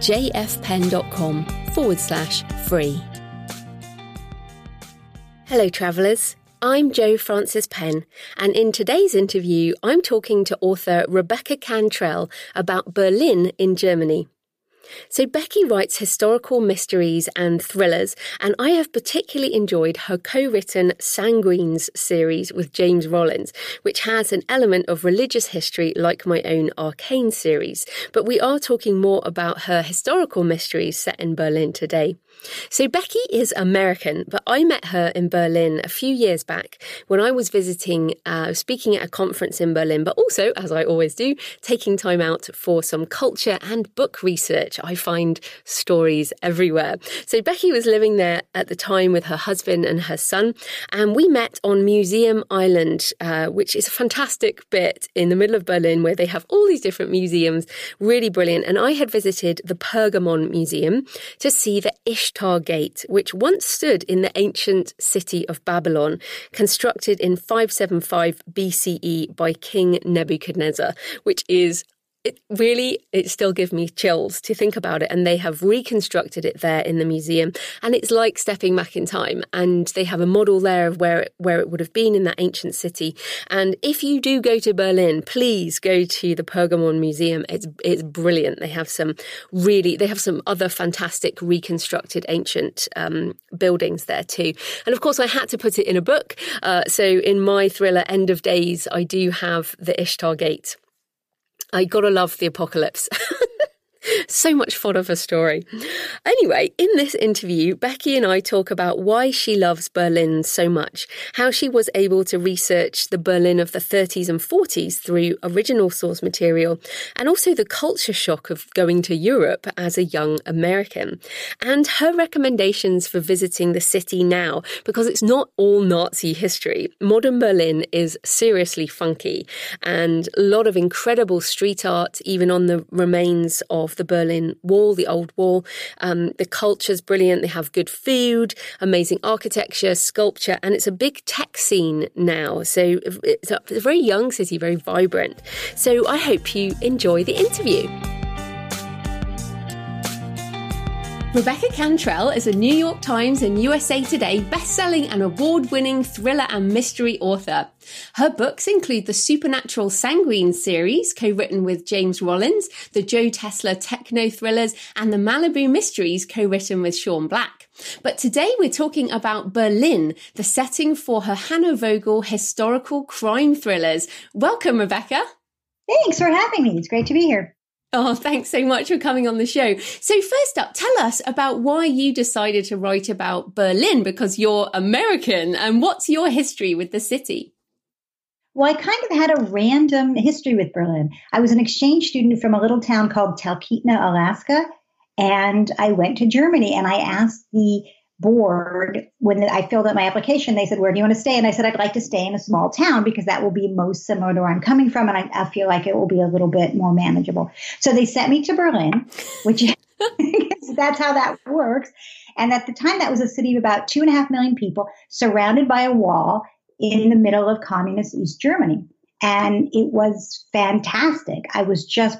jfpenn.com forward slash free. Hello, travellers. I'm Jo Francis Penn, and in today's interview, I'm talking to author Rebecca Cantrell about Berlin in Germany. So, Becky writes historical mysteries and thrillers, and I have particularly enjoyed her co written Sanguines series with James Rollins, which has an element of religious history like my own Arcane series. But we are talking more about her historical mysteries set in Berlin today. So, Becky is American, but I met her in Berlin a few years back when I was visiting, uh, speaking at a conference in Berlin, but also, as I always do, taking time out for some culture and book research. I find stories everywhere. So, Becky was living there at the time with her husband and her son, and we met on Museum Island, uh, which is a fantastic bit in the middle of Berlin where they have all these different museums, really brilliant. And I had visited the Pergamon Museum to see the Ish Ishtar Gate, which once stood in the ancient city of Babylon, constructed in 575 BCE by King Nebuchadnezzar, which is it really it still gives me chills to think about it and they have reconstructed it there in the museum and it's like stepping back in time and they have a model there of where it, where it would have been in that ancient city. And if you do go to Berlin please go to the Pergamon museum. It's it's brilliant. They have some really they have some other fantastic reconstructed ancient um, buildings there too. And of course I had to put it in a book. Uh, so in my thriller End of Days I do have the Ishtar Gate I gotta love the apocalypse. so much fun of a story. Anyway, in this interview, Becky and I talk about why she loves Berlin so much, how she was able to research the Berlin of the 30s and 40s through original source material, and also the culture shock of going to Europe as a young American, and her recommendations for visiting the city now, because it's not all Nazi history. Modern Berlin is seriously funky, and a lot of incredible street art, even on the remains of of the Berlin Wall, the old wall. Um, the culture's brilliant. They have good food, amazing architecture, sculpture, and it's a big tech scene now. So it's a, it's a very young city, very vibrant. So I hope you enjoy the interview. Rebecca Cantrell is a New York Times and USA Today best-selling and award-winning thriller and mystery author. Her books include the Supernatural Sanguines series, co-written with James Rollins, the Joe Tesla techno thrillers, and the Malibu Mysteries, co-written with Sean Black. But today we're talking about Berlin, the setting for her Hannah Vogel historical crime thrillers. Welcome, Rebecca. Thanks for having me. It's great to be here. Oh, thanks so much for coming on the show. So, first up, tell us about why you decided to write about Berlin because you're American and what's your history with the city? Well, I kind of had a random history with Berlin. I was an exchange student from a little town called Talkeetna, Alaska, and I went to Germany and I asked the board when I filled out my application. They said, "Where do you want to stay?" And I said, "I'd like to stay in a small town because that will be most similar to where I'm coming from, and I, I feel like it will be a little bit more manageable." So they sent me to Berlin, which that's how that works. And at the time, that was a city of about two and a half million people, surrounded by a wall in the middle of communist East Germany. And it was fantastic. I was just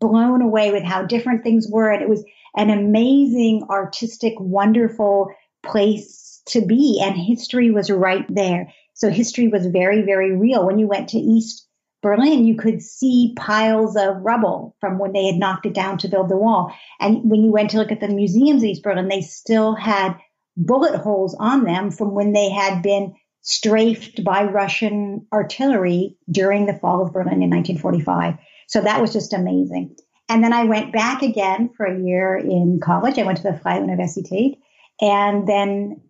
blown away with how different things were. And it was an amazing, artistic, wonderful place to be. And history was right there. So history was very, very real. When you went to East Berlin, you could see piles of rubble from when they had knocked it down to build the wall. And when you went to look at the museums in East Berlin, they still had bullet holes on them from when they had been strafed by Russian artillery during the fall of Berlin in 1945. So that was just amazing. And then I went back again for a year in college. I went to the Freie Universität. And then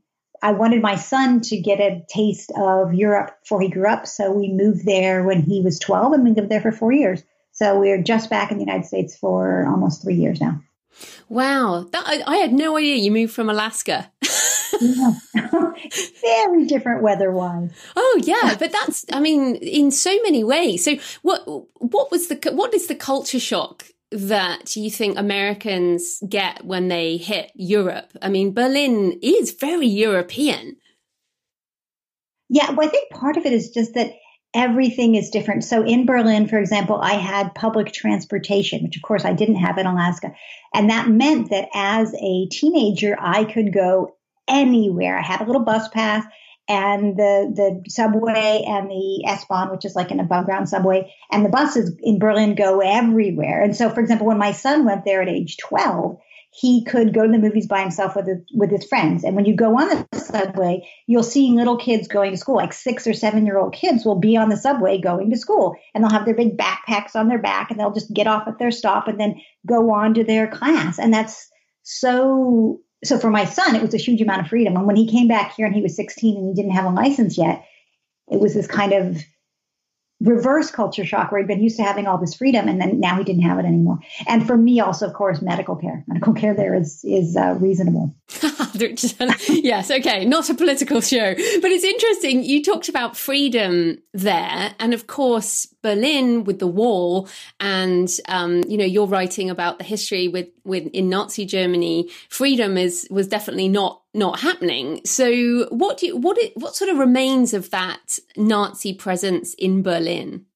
I wanted my son to get a taste of Europe before he grew up. So we moved there when he was 12 and we lived there for four years. So we're just back in the United States for almost three years now. Wow, that, I, I, had no idea you moved from Alaska. yeah. Very different weather-wise. Oh yeah, but that's I mean in so many ways. So what what was the what is the culture shock that you think Americans get when they hit Europe? I mean, Berlin is very European. Yeah, well, I think part of it is just that everything is different. So in Berlin, for example, I had public transportation, which of course I didn't have in Alaska. And that meant that as a teenager, I could go anywhere. I had a little bus pass and the, the subway and the S-Bahn, which is like an above ground subway, and the buses in Berlin go everywhere. And so, for example, when my son went there at age 12, he could go to the movies by himself with his, with his friends. And when you go on the subway, you'll see little kids going to school, like six or seven year old kids will be on the subway going to school and they'll have their big backpacks on their back and they'll just get off at their stop and then go on to their class. And that's so, so for my son, it was a huge amount of freedom. And when he came back here and he was 16 and he didn't have a license yet, it was this kind of reverse culture shock where he'd been used to having all this freedom and then now he didn't have it anymore. And for me also, of course, medical care. Medical care there is is uh, reasonable. yes, okay, not a political show, but it's interesting. You talked about freedom there, and of course, Berlin with the wall, and um, you know, you're writing about the history with with in Nazi Germany. Freedom is was definitely not not happening. So, what do you, what it, what sort of remains of that Nazi presence in Berlin?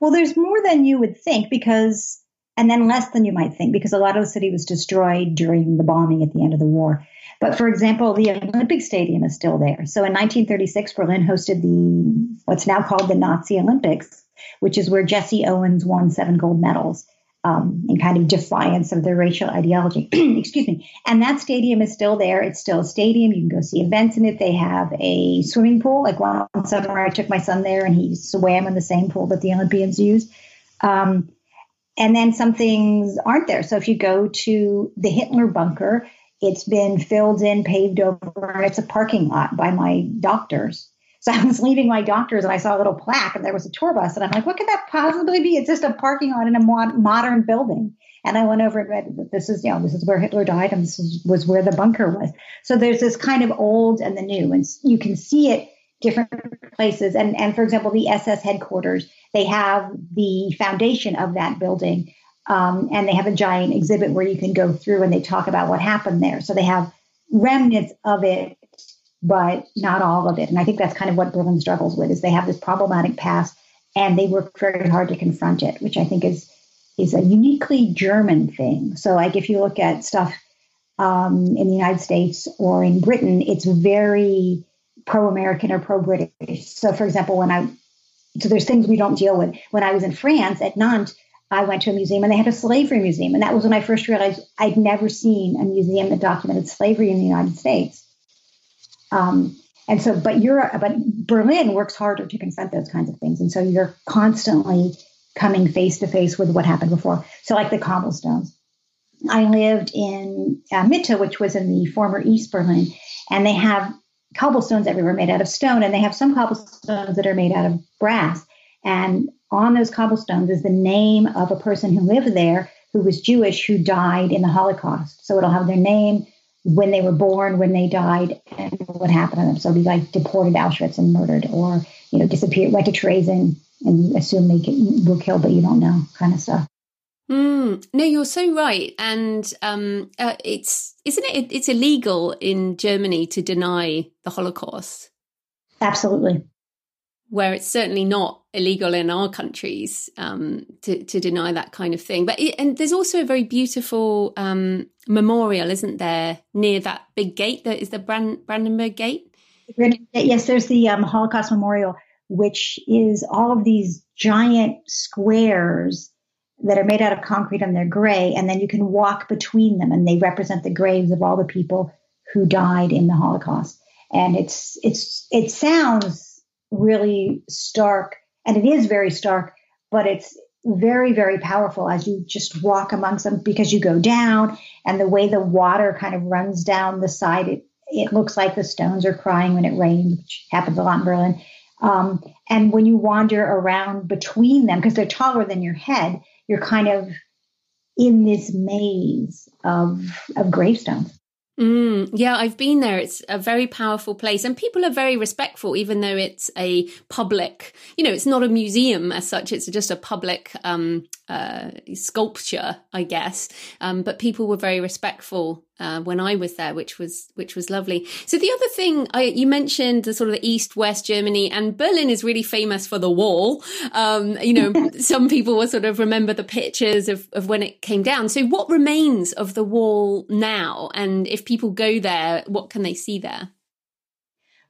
Well, there's more than you would think because, and then less than you might think because a lot of the city was destroyed during the bombing at the end of the war. But for example, the Olympic Stadium is still there. So in 1936, Berlin hosted the what's now called the Nazi Olympics, which is where Jesse Owens won seven gold medals um, in kind of defiance of their racial ideology. Excuse me. And that stadium is still there. It's still a stadium. You can go see events in it. They have a swimming pool. Like one summer, I took my son there and he swam in the same pool that the Olympians use. Um, and then some things aren't there. So if you go to the Hitler bunker, it's been filled in, paved over. It's a parking lot by my doctors. So I was leaving my doctor's and I saw a little plaque and there was a tour bus. And I'm like, what could that possibly be? It's just a parking lot in a modern building. And I went over and read that this is, you know, this is where Hitler died and this was where the bunker was. So there's this kind of old and the new, and you can see it different places. And, and for example, the SS headquarters, they have the foundation of that building. Um, and they have a giant exhibit where you can go through and they talk about what happened there. So they have remnants of it but not all of it. And I think that's kind of what Berlin struggles with is they have this problematic past and they work very hard to confront it, which I think is is a uniquely German thing. So like if you look at stuff um, in the United States or in Britain, it's very pro-American or pro-British. So for example, when I so there's things we don't deal with. When I was in France at Nantes, I went to a museum and they had a slavery museum. And that was when I first realized I'd never seen a museum that documented slavery in the United States. Um, and so, but you're, but Berlin works harder to confront those kinds of things. And so you're constantly coming face to face with what happened before. So, like the cobblestones. I lived in uh, Mitte, which was in the former East Berlin, and they have cobblestones everywhere made out of stone, and they have some cobblestones that are made out of brass. And on those cobblestones is the name of a person who lived there who was Jewish who died in the Holocaust. So it'll have their name, when they were born, when they died, and what happened to them. So be like deported Auschwitz and murdered, or you know, disappeared, went to Trazen and assume they were killed, but you don't know, kind of stuff. Mm, no, you're so right, and um, uh, it's isn't it? It's illegal in Germany to deny the Holocaust. Absolutely. Where it's certainly not illegal in our countries um, to, to deny that kind of thing. But it, and there's also a very beautiful um, memorial, isn't there, near that big gate? That is the Brand- Brandenburg Gate. Yes, there's the um, Holocaust Memorial, which is all of these giant squares that are made out of concrete and they're gray, and then you can walk between them, and they represent the graves of all the people who died in the Holocaust. And it's it's it sounds really stark and it is very stark, but it's very, very powerful as you just walk amongst them because you go down and the way the water kind of runs down the side, it, it looks like the stones are crying when it rains, which happens a lot in Berlin. Um, and when you wander around between them, because they're taller than your head, you're kind of in this maze of, of gravestones. Mm, yeah, I've been there. It's a very powerful place, and people are very respectful, even though it's a public. You know, it's not a museum as such. It's just a public um, uh, sculpture, I guess. Um, but people were very respectful uh, when I was there, which was which was lovely. So the other thing I, you mentioned, the sort of the East West Germany, and Berlin is really famous for the wall. Um, you know, some people will sort of remember the pictures of, of when it came down. So what remains of the wall now? And if people go there, what can they see there?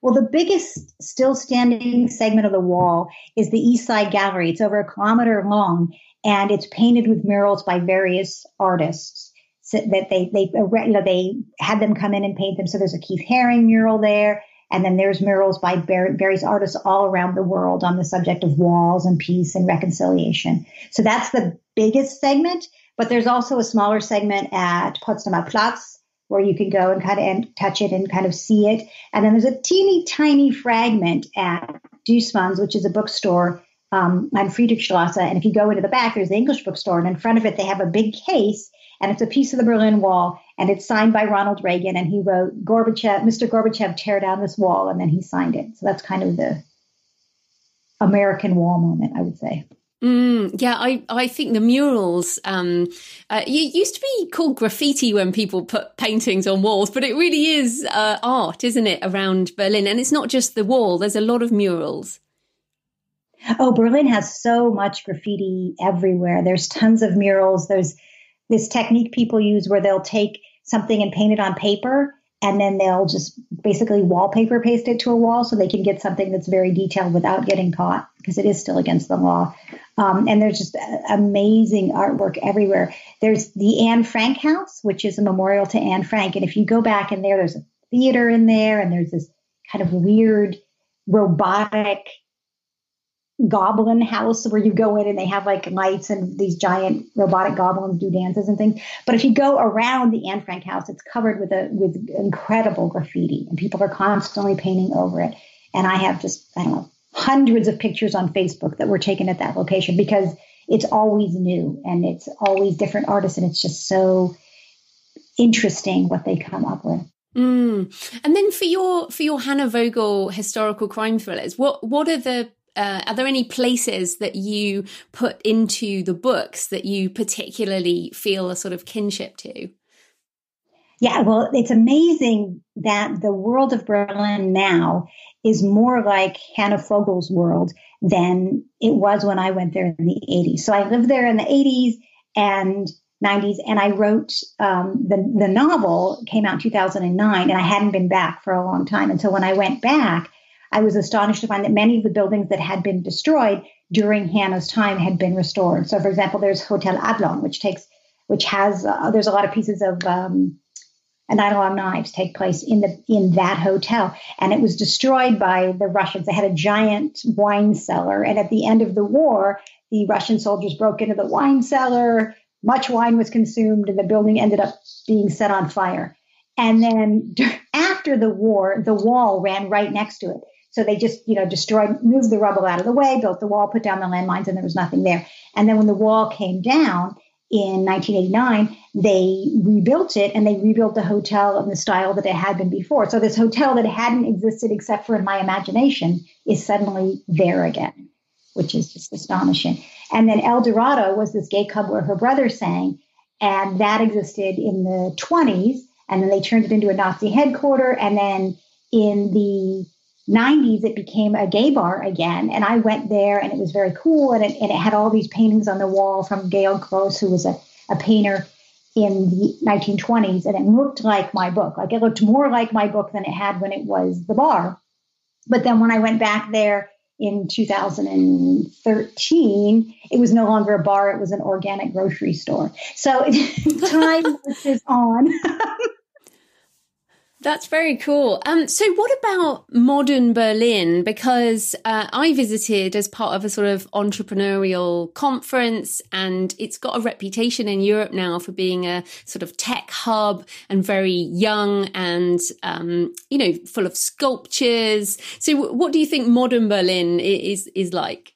Well, the biggest still standing segment of the wall is the East Side Gallery. It's over a kilometer long and it's painted with murals by various artists so that they they you know they had them come in and paint them. So there's a Keith Haring mural there, and then there's murals by various artists all around the world on the subject of walls and peace and reconciliation. So that's the biggest segment. But there's also a smaller segment at Potsdamer Platz where you can go and kind of and touch it and kind of see it. And then there's a teeny tiny fragment at Dussmann's, which is a bookstore um, on Friedrichstrasse. And if you go into the back, there's the English bookstore, and in front of it, they have a big case, and it's a piece of the Berlin Wall, and it's signed by Ronald Reagan, and he wrote, "Gorbachev, Mr. Gorbachev, tear down this wall," and then he signed it. So that's kind of the American wall moment, I would say. Mm, yeah, I, I think the murals, um, uh, it used to be called graffiti when people put paintings on walls, but it really is uh, art, isn't it, around Berlin? And it's not just the wall, there's a lot of murals. Oh, Berlin has so much graffiti everywhere. There's tons of murals. There's this technique people use where they'll take something and paint it on paper and then they'll just basically wallpaper paste it to a wall so they can get something that's very detailed without getting caught because it is still against the law. Um, and there's just amazing artwork everywhere. There's the Anne Frank House, which is a memorial to Anne Frank. And if you go back in there, there's a theater in there and there's this kind of weird robotic goblin house where you go in and they have like lights and these giant robotic goblins do dances and things. But if you go around the Anne Frank house, it's covered with a with incredible graffiti and people are constantly painting over it. And I have just I don't know hundreds of pictures on Facebook that were taken at that location because it's always new and it's always different artists and it's just so interesting what they come up with. Mm. And then for your for your Hannah Vogel historical crime thrillers, what what are the uh, are there any places that you put into the books that you particularly feel a sort of kinship to? Yeah, well, it's amazing that the world of Berlin now is more like Hannah Vogel's world than it was when I went there in the 80s. So I lived there in the 80s and 90s, and I wrote um, the the novel came out in 2009, and I hadn't been back for a long time. And so when I went back, I was astonished to find that many of the buildings that had been destroyed during Hannah's time had been restored. So, for example, there's Hotel Adlon, which takes, which has, uh, there's a lot of pieces of um, Nine Knives take place in the in that hotel, and it was destroyed by the Russians. They had a giant wine cellar, and at the end of the war, the Russian soldiers broke into the wine cellar. Much wine was consumed, and the building ended up being set on fire. And then after the war, the wall ran right next to it. So they just, you know, destroyed, moved the rubble out of the way, built the wall, put down the landmines, and there was nothing there. And then when the wall came down in 1989, they rebuilt it and they rebuilt the hotel in the style that it had been before. So this hotel that hadn't existed except for in my imagination is suddenly there again, which is just astonishing. And then El Dorado was this gay club where her brother sang, and that existed in the 20s. And then they turned it into a Nazi headquarters. And then in the 90s, it became a gay bar again. And I went there and it was very cool. And it, and it had all these paintings on the wall from Georg Grosz, who was a, a painter in the 1920s. And it looked like my book. Like it looked more like my book than it had when it was the bar. But then when I went back there in 2013, it was no longer a bar, it was an organic grocery store. So time is on. That's very cool. Um, so, what about modern Berlin? Because uh, I visited as part of a sort of entrepreneurial conference, and it's got a reputation in Europe now for being a sort of tech hub and very young and, um, you know, full of sculptures. So, what do you think modern Berlin is is like?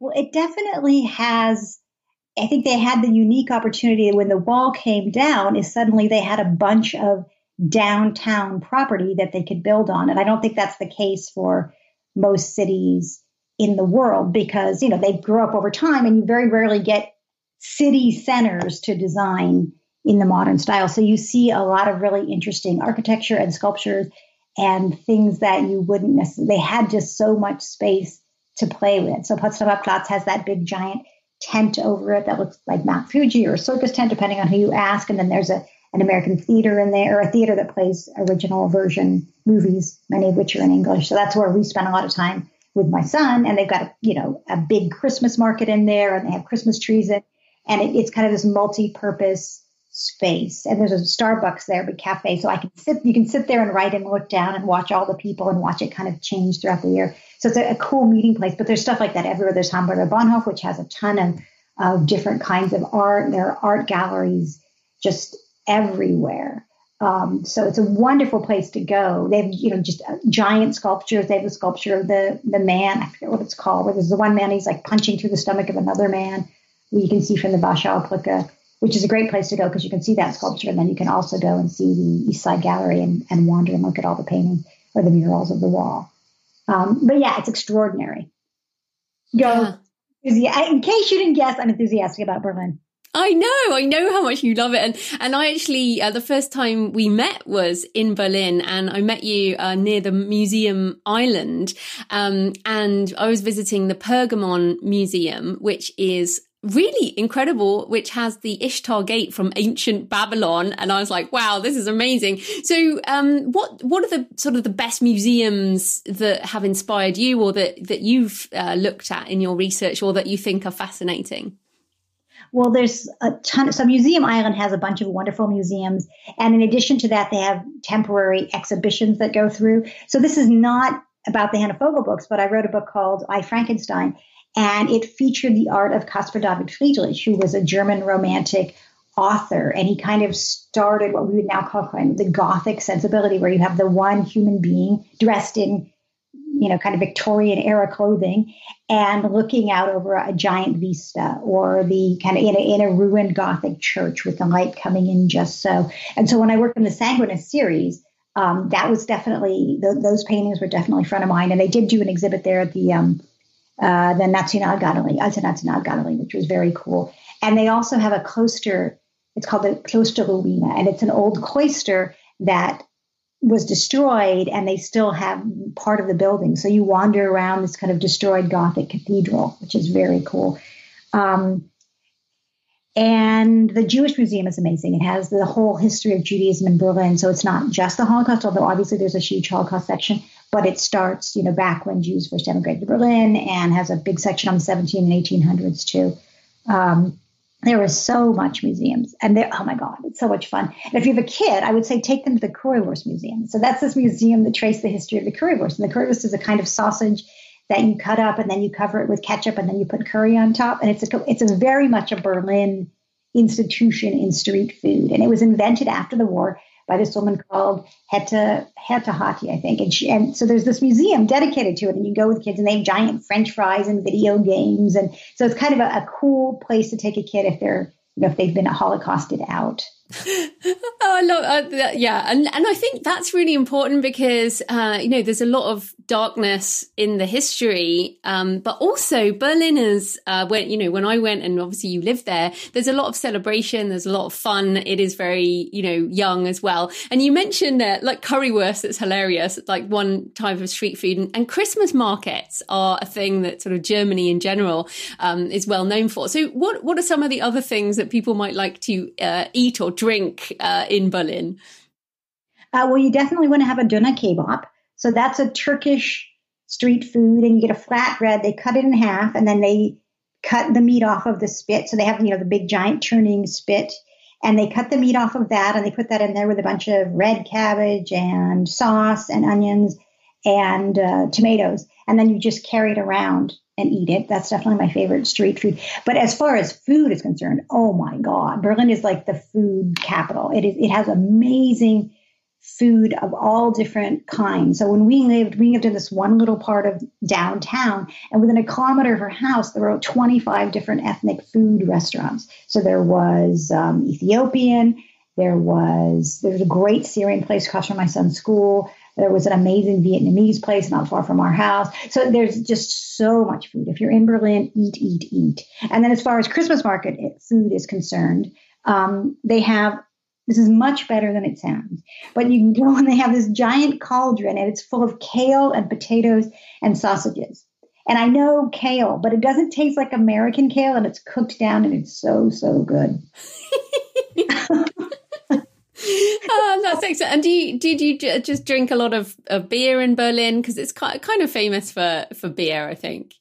Well, it definitely has I think they had the unique opportunity when the wall came down is suddenly they had a bunch of downtown property that they could build on. And I don't think that's the case for most cities in the world because, you know, they grow up over time and you very rarely get city centers to design in the modern style. So you see a lot of really interesting architecture and sculptures and things that you wouldn't necessarily, they had just so much space to play with. So Potsdamer Platz has that big giant tent over it that looks like Mount Fuji or a circus tent, depending on who you ask. And then there's a an American theater in there, or a theater that plays original version movies, many of which are in English. So that's where we spend a lot of time with my son. And they've got, a, you know, a big Christmas market in there, and they have Christmas trees in, and it, it's kind of this multi-purpose space. And there's a Starbucks there, but cafe, so I can sit. You can sit there and write and look down and watch all the people and watch it kind of change throughout the year. So it's a, a cool meeting place. But there's stuff like that everywhere. There's Hamburger Bahnhof, which has a ton of, of different kinds of art. There are art galleries just everywhere. Um, so it's a wonderful place to go. They have, you know, just giant sculptures. They have a sculpture of the the man. I forget what it's called. Where there's the one man he's like punching through the stomach of another man. You can see from the Warschauer Brücke, which is a great place to go because you can see that sculpture, and then you can also go and see the East Side Gallery and, and wander and look at all the paintings or the murals of the wall. Um, but yeah, it's extraordinary. Go. Yeah. In case you didn't guess, I'm enthusiastic about Berlin. I know, I know how much you love it, and and I actually uh, the first time we met was in Berlin, and I met you uh, near the Museum Island, um, and I was visiting the Pergamon Museum, which is really incredible, which has the Ishtar Gate from ancient Babylon. And I was like, wow, this is amazing. So, um, what, what are the sort of the best museums that have inspired you or that, that you've uh, looked at in your research or that you think are fascinating? Well, there's a ton. So Museum Island has a bunch of wonderful museums, and in addition to that, they have temporary exhibitions that go through. So this is not about the Hannah Vogel books, but I wrote a book called I Frankenstein, and it featured the art of Caspar David Friedrich, who was a German romantic author, and he kind of started what we would now call kind of the Gothic sensibility, where you have the one human being dressed in you know, kind of Victorian era clothing and looking out over a giant vista or the kind of in a, in a ruined Gothic church with the light coming in just so. And so when I worked in the Sanguines series, um, that was definitely, th- those paintings were definitely front of mind. And they did do an exhibit there at the, um, uh, the Nationalgalerie, Alte Nationalgalerie, which was very cool. And they also have a cloister, it's called the Klosterruine, and it's an old cloister that was destroyed and they still have part of the building. So you wander around this kind of destroyed Gothic cathedral, which is very cool. Um, and the Jewish Museum is amazing. It has the whole history of Judaism in Berlin. So it's not just the Holocaust, although obviously there's a huge Holocaust section, but it starts, you know, back when Jews first emigrated to Berlin and has a big section on the 17 and 1800s too. Um, there is so much museums and oh my god it's so much fun. And if you have a kid i would say take them to the currywurst museum. So that's this museum that traces the history of the currywurst. And the currywurst is a kind of sausage that you cut up and then you cover it with ketchup and then you put curry on top. And it's a it's a very much a berlin institution in street food. And it was invented after the war by this woman called Heta Heta Hati, I think. And, she, and so there's this museum dedicated to it, and you go with kids, and they have giant French fries and video games, and so it's kind of a, a cool place to take a kid if they're you know if they've been holocausted out oh, I love uh, yeah, and and I think that's really important because uh, you know there's a lot of darkness in the history, um, but also Berliners. Uh, when you know when I went, and obviously you live there, there's a lot of celebration. There's a lot of fun. It is very you know young as well. And you mentioned that like currywurst, it's hilarious. It's like one type of street food, and, and, Christmas markets are a thing that sort of Germany in general um, is well known for. So what what are some of the other things that people might like to uh, eat or drink uh, in Berlin? Uh, well, you definitely want to have a doner kebab. So that's a Turkish street food, and you get a flat bread. They cut it in half, and then they cut the meat off of the spit. So they have you know the big giant turning spit, and they cut the meat off of that, and they put that in there with a bunch of red cabbage and sauce and onions and uh, tomatoes, and then you just carry it around and eat it. That's definitely my favorite street food. But as far as food is concerned, oh my God, Berlin is like the food capital. It is. It has amazing food of all different kinds. So when we lived, we lived in this one little part of downtown, and within a kilometer of her house, there were 25 different ethnic food restaurants. So there was um, Ethiopian, there was there was a great Syrian place across from my son's school. There was an amazing Vietnamese place not far from our house. So there's just so much food. If you're in Berlin, eat, eat, eat. And then as far as Christmas market food is concerned, um, they have this is much better than it sounds. But you can go and they have this giant cauldron and it's full of kale and potatoes and sausages. And I know kale, but it doesn't taste like American kale and it's cooked down and it's so, so good. oh, that's excellent. And do you, did you just drink a lot of, of beer in Berlin? Because it's kind of famous for, for beer, I think.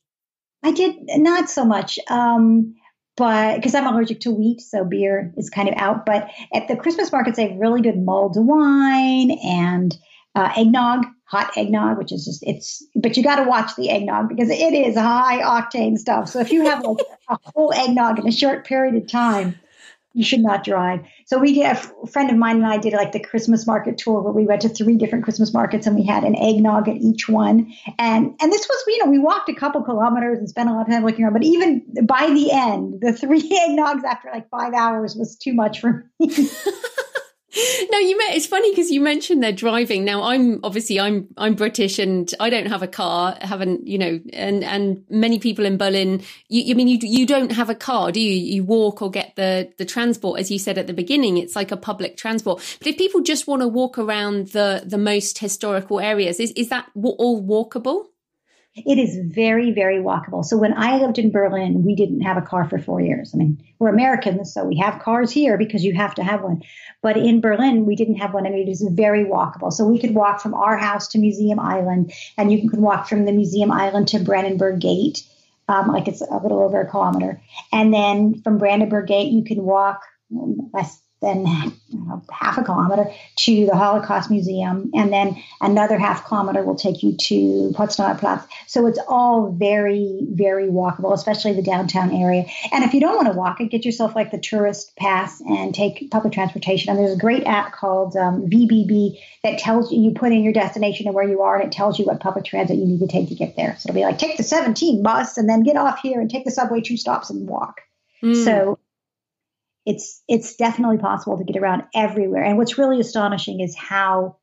I did not so much. Um, but because I'm allergic to wheat, so beer is kind of out. But at the Christmas markets, they have really good mulled wine and uh, eggnog, hot eggnog, which is just it's. But you got to watch the eggnog because it is high octane stuff. So if you have like a whole eggnog in a short period of time, you should not drive. So we did a friend of mine and I did like the Christmas market tour where we went to three different Christmas markets and we had an eggnog at each one. And and this was, you know, we walked a couple kilometers and spent a lot of time looking around. But even by the end, the three eggnogs after like five hours was too much for me. no, you met. It's funny because you mentioned they're driving. Now, I'm obviously I'm I'm British and I don't have a car. Haven't you know? And and many people in Berlin. You, you mean you you don't have a car, do you? You walk or get the the transport, as you said at the beginning. It's like a public transport. But if people just want to walk around the the most historical areas, is is that all walkable? It is very, very walkable. So when I lived in Berlin, we didn't have a car for four years. I mean, we're Americans, so we have cars here because you have to have one. But in Berlin, we didn't have one, and it is very walkable. So we could walk from our house to Museum Island, and you can walk from the Museum Island to Brandenburg Gate, um, like it's a little over a kilometer. And then from Brandenburg Gate, you can walk less then you know, half a kilometer to the Holocaust Museum, and then another half kilometer will take you to Potsdamer Platz. So it's all very, very walkable, especially the downtown area. And if you don't want to walk it, get yourself like the tourist pass and take public transportation. And there's a great app called um, VBB that tells you, you put in your destination and where you are, and it tells you what public transit you need to take to get there. So it'll be like, take the 17 bus and then get off here and take the subway two stops and walk. Mm. So it's it's definitely possible to get around everywhere. And what's really astonishing is how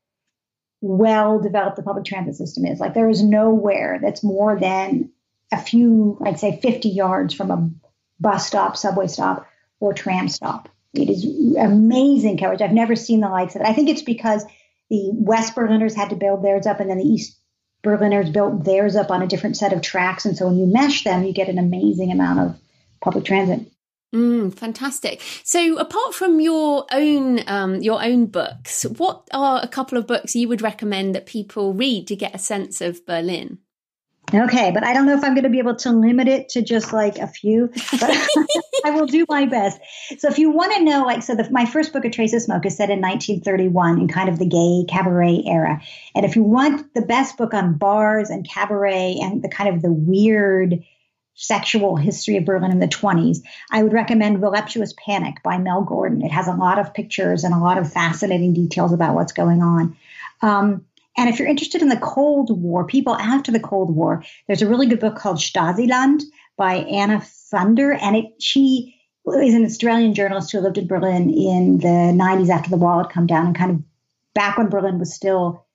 well developed the public transit system is. Like there is nowhere that's more than a few, I'd say 50 yards from a bus stop, subway stop, or tram stop. It is amazing coverage. I've never seen the likes of it. I think it's because the West Berliners had to build theirs up and then the East Berliners built theirs up on a different set of tracks. And so when you mesh them, you get an amazing amount of public transit. Mm, fantastic. So, apart from your own um, your own books, what are a couple of books you would recommend that people read to get a sense of Berlin? Okay, but I don't know if I'm going to be able to limit it to just like a few, but I will do my best. So, if you want to know, like, so the, my first book, A Trace of Smoke, is set in 1931 in kind of the gay cabaret era. And if you want the best book on bars and cabaret and the kind of the weird, sexual history of Berlin in the 20s, I would recommend Voluptuous Panic by Mel Gordon. It has a lot of pictures and a lot of fascinating details about what's going on. Um, and if you're interested in the Cold War, people after the Cold War, there's a really good book called Stasiland by Anna Funder, and it she is an Australian journalist who lived in Berlin in the 90s after the wall had come down and kind of back when Berlin was still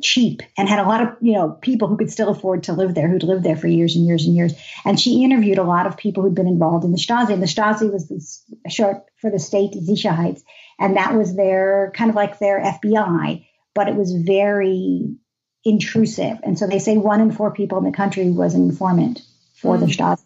cheap and had a lot of you know people who could still afford to live there who'd lived there for years and years and years. And she interviewed a lot of people who'd been involved in the Stasi. And the Stasi was this short for the state Sicherheit and that was their kind of like their FBI but it was very intrusive. And so they say one in four people in the country was an informant for mm. the Stasi.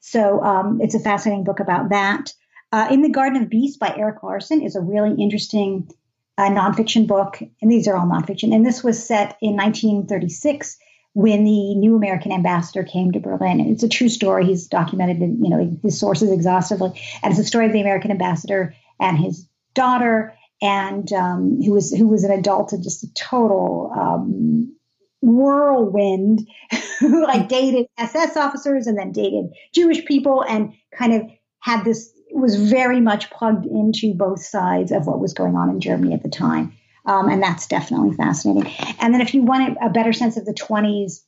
So um, it's a fascinating book about that. Uh, in the Garden of Beasts by Erik Larson is a really interesting a nonfiction book, and these are all nonfiction. And this was set in 1936 when the new American ambassador came to Berlin. And it's a true story. He's documented, you know, his sources exhaustively, and it's a story of the American ambassador and his daughter, and um, who was who was an adult and just a total um, whirlwind, who like dated SS officers and then dated Jewish people, and kind of had this was very much plugged into both sides of what was going on in Germany at the time. Um, and that's definitely fascinating. And then if you want a better sense of the 20s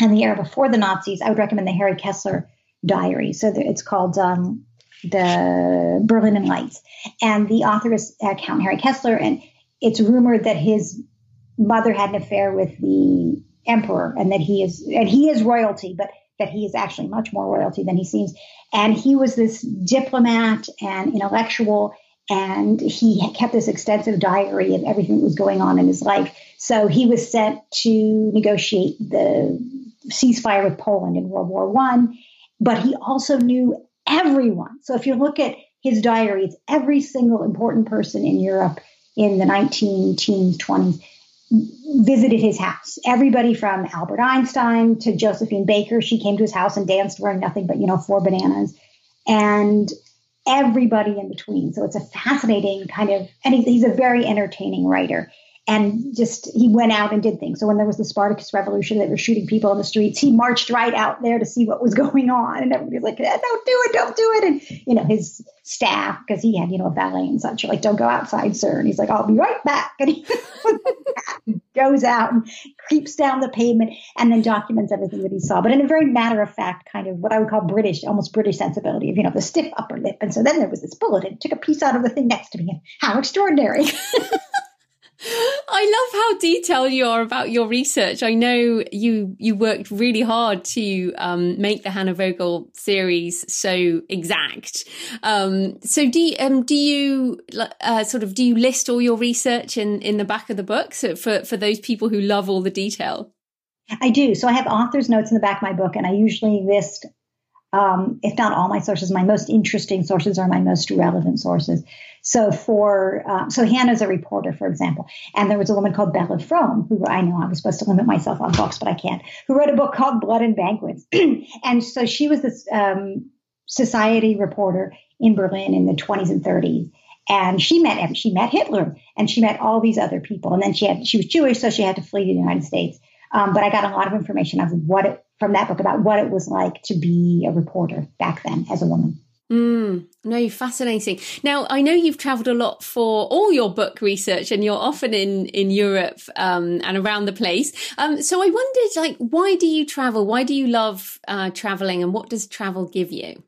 and the era before the Nazis, I would recommend the Harry Kessler diary. So it's called um, the Berlin Lights. And the author is uh, Count Harry Kessler. And it's rumored that his mother had an affair with the emperor and that he is, and he is royalty, but that he is actually much more royalty than he seems. And he was this diplomat and intellectual, and he kept this extensive diary of everything that was going on in his life. So he was sent to negotiate the ceasefire with Poland in World War One, but he also knew everyone. So if you look at his diary, it's every single important person in Europe in the 19 teens, 20s visited his house. Everybody from Albert Einstein to Josephine Baker, she came to his house and danced wearing nothing but, you know, four bananas. And everybody in between. So it's a fascinating kind of, and he's a very entertaining writer and just he went out and did things. So when there was the Spartacus Revolution, they were shooting people on the streets. He marched right out there to see what was going on, and everybody's like, eh, "Don't do it, don't do it!" And you know his staff, because he had you know a valet and such, are like, "Don't go outside, sir." And he's like, "I'll be right back." And he goes out and creeps down the pavement, and then documents everything that he saw, but in a very matter of fact kind of what I would call British, almost British sensibility of you know the stiff upper lip. And so then there was this bullet, and took a piece out of the thing next to me. And how extraordinary! I love how detailed you are about your research. I know you you worked really hard to um, make the Hannah Vogel series so exact. Um, so do you, um, do you uh, sort of do you list all your research in in the back of the book so for for those people who love all the detail? I do. So I have author's notes in the back of my book, and I usually list um, if not all my sources, my most interesting sources are my most relevant sources. So for uh, so Hannah's a reporter, for example, and there was a woman called Bella Fromm who I know I was supposed to limit myself on books, but I can't. Who wrote a book called Blood and Banquets, and so she was this um, society reporter in Berlin in the 20s and 30s. And she met she met Hitler and she met all these other people. And then she had she was Jewish, so she had to flee to the United States. Um, but I got a lot of information of what it, from that book about what it was like to be a reporter back then as a woman. Mm, no, fascinating. Now, I know you've traveled a lot for all your book research and you're often in, in Europe um, and around the place. Um, so I wondered, like, why do you travel? Why do you love uh, traveling and what does travel give you?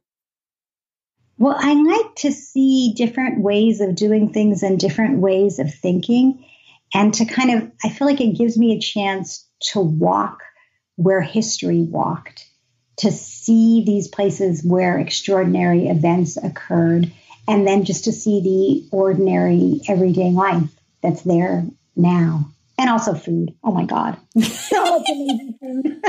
Well, I like to see different ways of doing things and different ways of thinking. And to kind of, I feel like it gives me a chance to walk where history walked, to see these places where extraordinary events occurred, and then just to see the ordinary everyday life that's there now. And also food. Oh my God. so amazing food.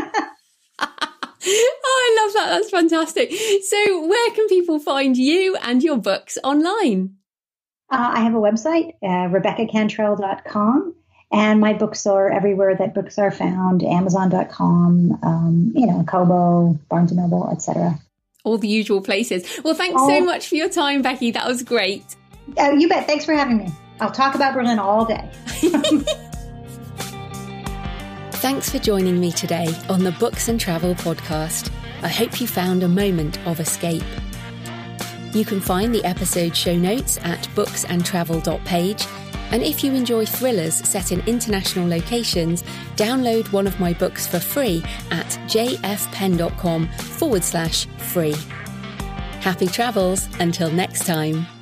oh, I love that. That's fantastic. So, where can people find you and your books online? Uh, I have a website, uh, RebeccaCantrell.com. And my books are everywhere that books are found, Amazon.com, um, you know, Kobo, Barnes & Noble, etc. All the usual places. Well, thanks so much for your time, Becky. That was great. Oh, you bet. Thanks for having me. I'll talk about Berlin all day. Thanks for joining me today on the Books and Travel podcast. I hope you found a moment of escape. You can find the episode show notes at booksandtravel.page and if you enjoy thrillers set in international locations, download one of my books for free at jfpenn.com forward slash free. Happy travels until next time.